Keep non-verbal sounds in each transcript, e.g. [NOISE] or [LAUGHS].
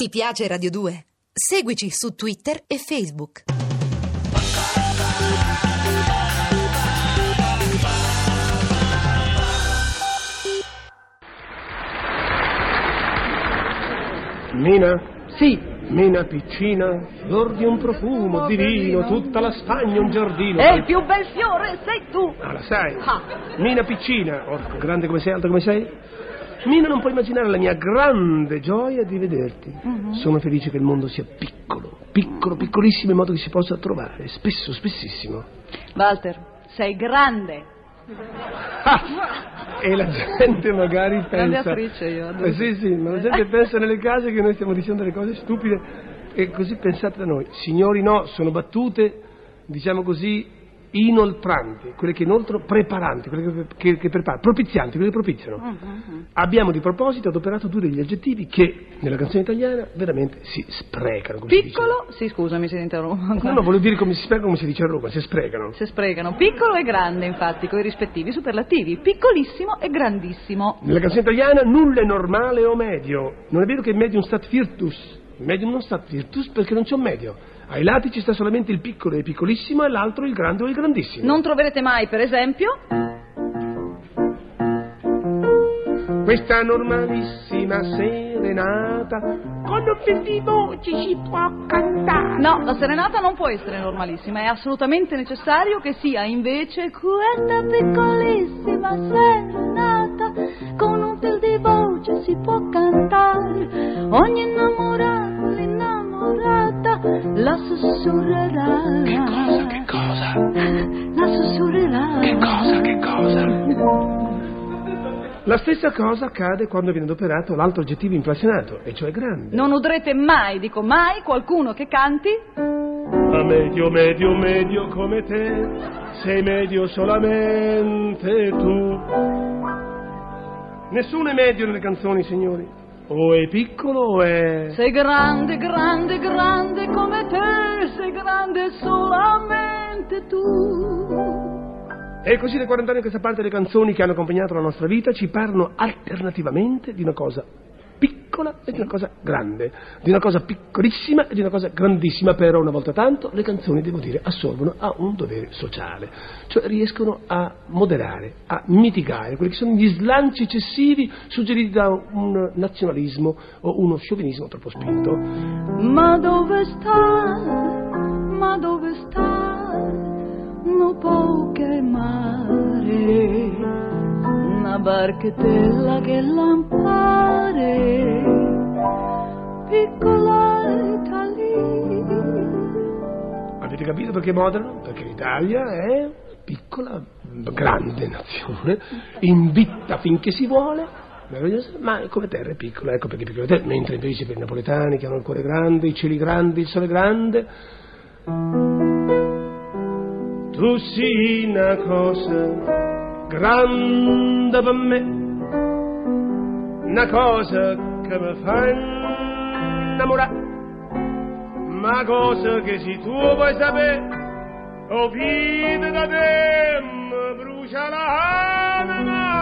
Ti piace Radio 2? Seguici su Twitter e Facebook. Mina? Sì, Mina piccina, fior di un profumo divino, tutta la Spagna un giardino. è il più bel fiore, sei tu. Ah, la sai? Ah. Mina piccina, orco, grande come sei, alto come sei? Mina, non puoi immaginare la mia grande gioia di vederti. Mhm. Sono felice che il mondo sia piccolo, piccolo, piccolissimo, in modo che si possa trovare, spesso, spessissimo. Walter, sei grande. Ah, [LAUGHS] e la gente magari Grande pensa... io. Eh, sì, sì, ma la gente pensa nelle case che noi stiamo dicendo delle cose stupide e così pensate da noi. Signori no, sono battute, diciamo così, inoltranti, quelle che inoltrano, preparanti, quelle che, che, che preparano, propizianti, quelle che propiziano. Mm-hmm. Abbiamo di proposito adoperato due degli aggettivi che nella canzone italiana veramente si sprecano. Come si. Piccolo, sì scusa mi si interrompe. No, no, volevo dire come si sprecano, come si dice a Roma, si sprecano. Si sprecano. Piccolo e grande, infatti, con i rispettivi superlativi. Piccolissimo e grandissimo. Nella canzone italiana nulla è normale o medio. Non è vero che medium stat virtus. Medium non stat virtus perché non c'è un medio. Ai lati ci sta solamente il piccolo e il piccolissimo e l'altro il grande o il grandissimo. Non troverete mai, per esempio, Questa normalissima serenata con di voce si può cantare. No, la serenata non può essere normalissima, è assolutamente necessario che sia invece questa piccolissima serenata con un fil di voce si può cantare. Ogni la sussurrerà. Che cosa, che cosa? La sussurrerà. Che cosa, che cosa? La stessa cosa accade quando viene adoperato l'altro aggettivo inflazionato, e cioè grande. Non udrete mai, dico mai, qualcuno che canti Ma medio, medio, medio come te, sei medio solamente tu. Nessuno è medio nelle canzoni, signori. O è piccolo o è... Sei grande, grande, grande come te, sei grande solamente tu. E così da 40 anni a questa parte le canzoni che hanno accompagnato la nostra vita ci parlano alternativamente di una cosa piccola e di una cosa grande, di una cosa piccolissima e di una cosa grandissima, però una volta tanto le canzoni, devo dire, assolvono a un dovere sociale, cioè riescono a moderare, a mitigare quelli che sono gli slanci eccessivi suggeriti da un nazionalismo o uno sciovinismo troppo spinto. Ma dove sta? Ma dove sta? No poche mare, una barchettella che lampare, piccola Italia. Avete capito perché moderno? Perché l'Italia è piccola, grande nazione, invitta finché si vuole, ma come terra è piccola, ecco perché piccola. Terra, mentre invece per i napoletani che hanno il cuore grande, i cieli grandi, il sole grande, tu sei una cosa grande per me, una cosa che mi fa innamorare. Ma cosa che se tu vuoi sapere, ho finito da te, mi brucia l'anima.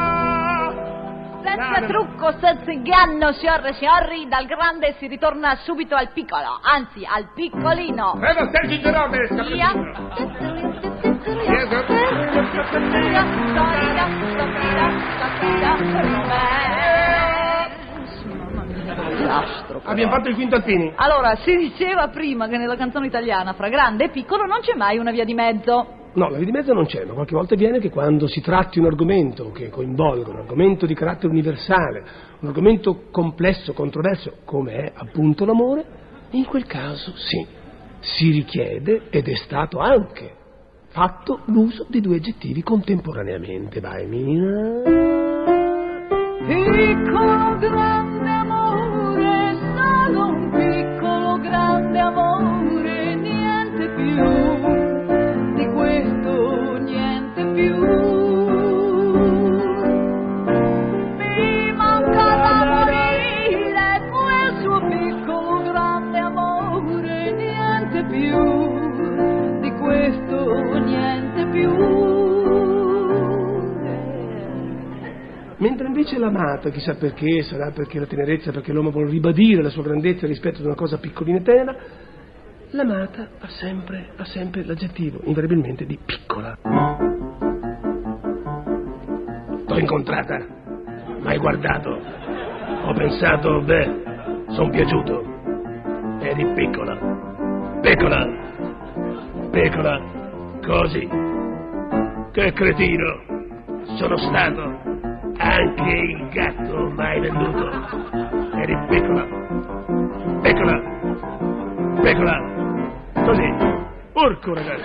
Senza trucco, senza inganno, signore e signori, dal grande si ritorna subito al piccolo, anzi al piccolino. Prego, Sergio Gerone, Via. Disastro. Abbiamo fatto il quinto alpini. Allora, si diceva prima che nella canzone italiana fra grande e piccolo non c'è mai una via di mezzo. No, la via di mezzo non c'è, ma qualche volta viene che quando si tratti un argomento che coinvolga, un argomento di carattere universale, un argomento complesso, controverso, come è appunto l'amore, in quel caso sì, si richiede, ed è stato anche fatto, l'uso di due aggettivi contemporaneamente. Vai, Mina. Piccolo grande invece l'amata, chissà perché, sarà perché la tenerezza, perché l'uomo vuole ribadire la sua grandezza rispetto ad una cosa piccolina e tenera, l'amata ha sempre, ha sempre l'aggettivo, invariabilmente, di piccola. T'ho incontrata, m'hai guardato, ho pensato, beh, son piaciuto. Eri piccola, piccola, piccola, così. Che cretino, sono stato. Anche il gatto mai venduto. Eri piccola, piccola, piccola, così. Porco ragazzi.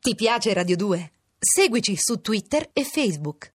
Ti piace Radio 2? Seguici su Twitter e Facebook.